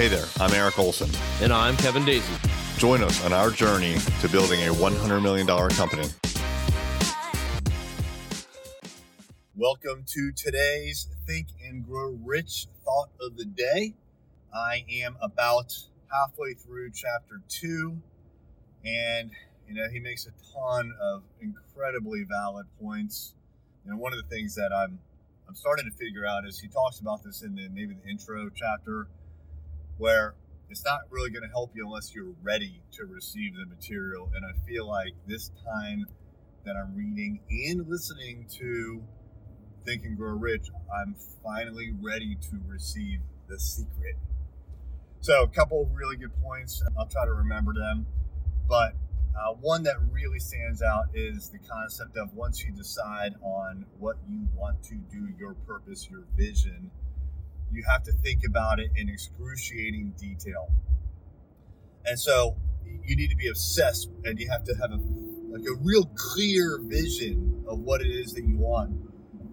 Hey there, I'm Eric Olson. And I'm Kevin Daisey. Join us on our journey to building a $100 million company. Welcome to today's Think and Grow Rich thought of the day. I am about halfway through chapter two, and you know he makes a ton of incredibly valid points. And one of the things that I'm I'm starting to figure out is he talks about this in the maybe the intro chapter, where it's not really going to help you unless you're ready to receive the material. And I feel like this time that I'm reading and listening to Think and Grow Rich, I'm finally ready to receive the secret. So, a couple really good points. I'll try to remember them. But uh, one that really stands out is the concept of once you decide on what you want to do, your purpose, your vision, you have to think about it in excruciating detail. And so, you need to be obsessed and you have to have a like a real clear vision of what it is that you want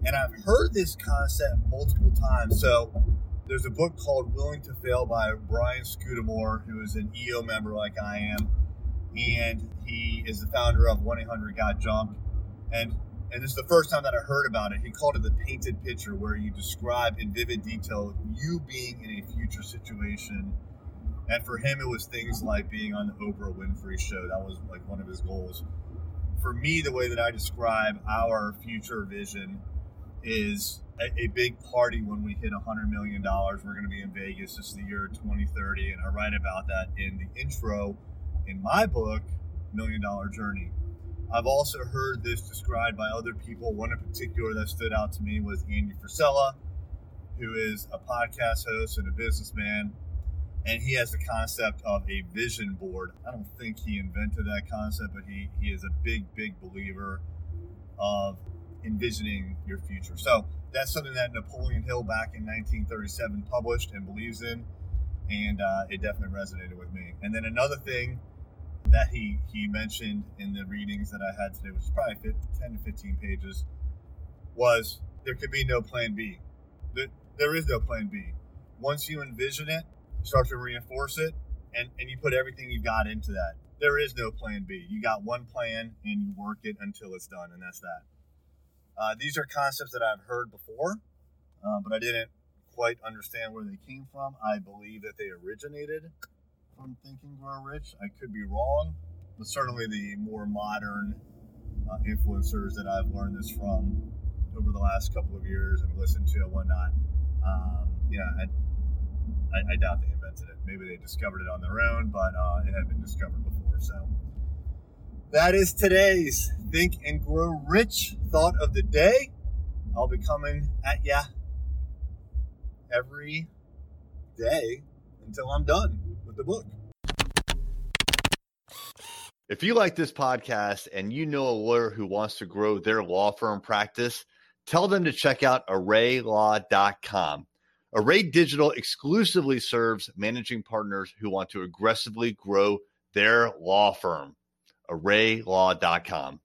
and I've heard this concept multiple times. So there's a book called Willing to Fail by Brian Scudamore, who is an EO member like I am. And he is the founder of 1 800 Got Junk. And and this is the first time that I heard about it. He called it the painted picture, where you describe in vivid detail you being in a future situation. And for him, it was things like being on the Oprah Winfrey show. That was like one of his goals. For me, the way that I describe our future vision is a, a, big party when we hit $100 million. We're going to be in Vegas. This is the year 2030. And I write about that in the intro in my book, Million Dollar Journey. I've also heard this described by other people. One in particular that stood out to me was Andy Frisella, who is a podcast host and a businessman. And he has the concept of a vision board. I don't think he invented that concept, but he, he is a big, big believer of envisioning your future. So that's something that Napoleon Hill back in 1937 published and believes in, and uh, it definitely resonated with me. And then another thing that he he mentioned in the readings that I had today, which is probably 10 to 15 pages, was there could be no plan B. There is no plan B. Once you envision it, you start to reinforce it, and, and you put everything you got into that. There is no plan B. You got one plan and you work it until it's done, and that's that. Uh, these are concepts that I've heard before, uh, but I didn't quite understand where they came from. I believe that they originated from Think and Grow Rich. I could be wrong, but certainly the more modern uh, influencers that I've learned this from over the last couple of years and listened to and whatnot, um, yeah, I, I, I, doubt they invented it. Maybe they discovered it on their own, but uh, it had been discovered before. So that is today's Think and Grow Rich thought of the day. I'll be coming at ya every day until I'm done the book. If you like this podcast and you know a lawyer who wants to grow their law firm practice, tell them to check out arraylaw.com. Array Digital exclusively serves managing partners who want to aggressively grow their law firm arraylaw.com.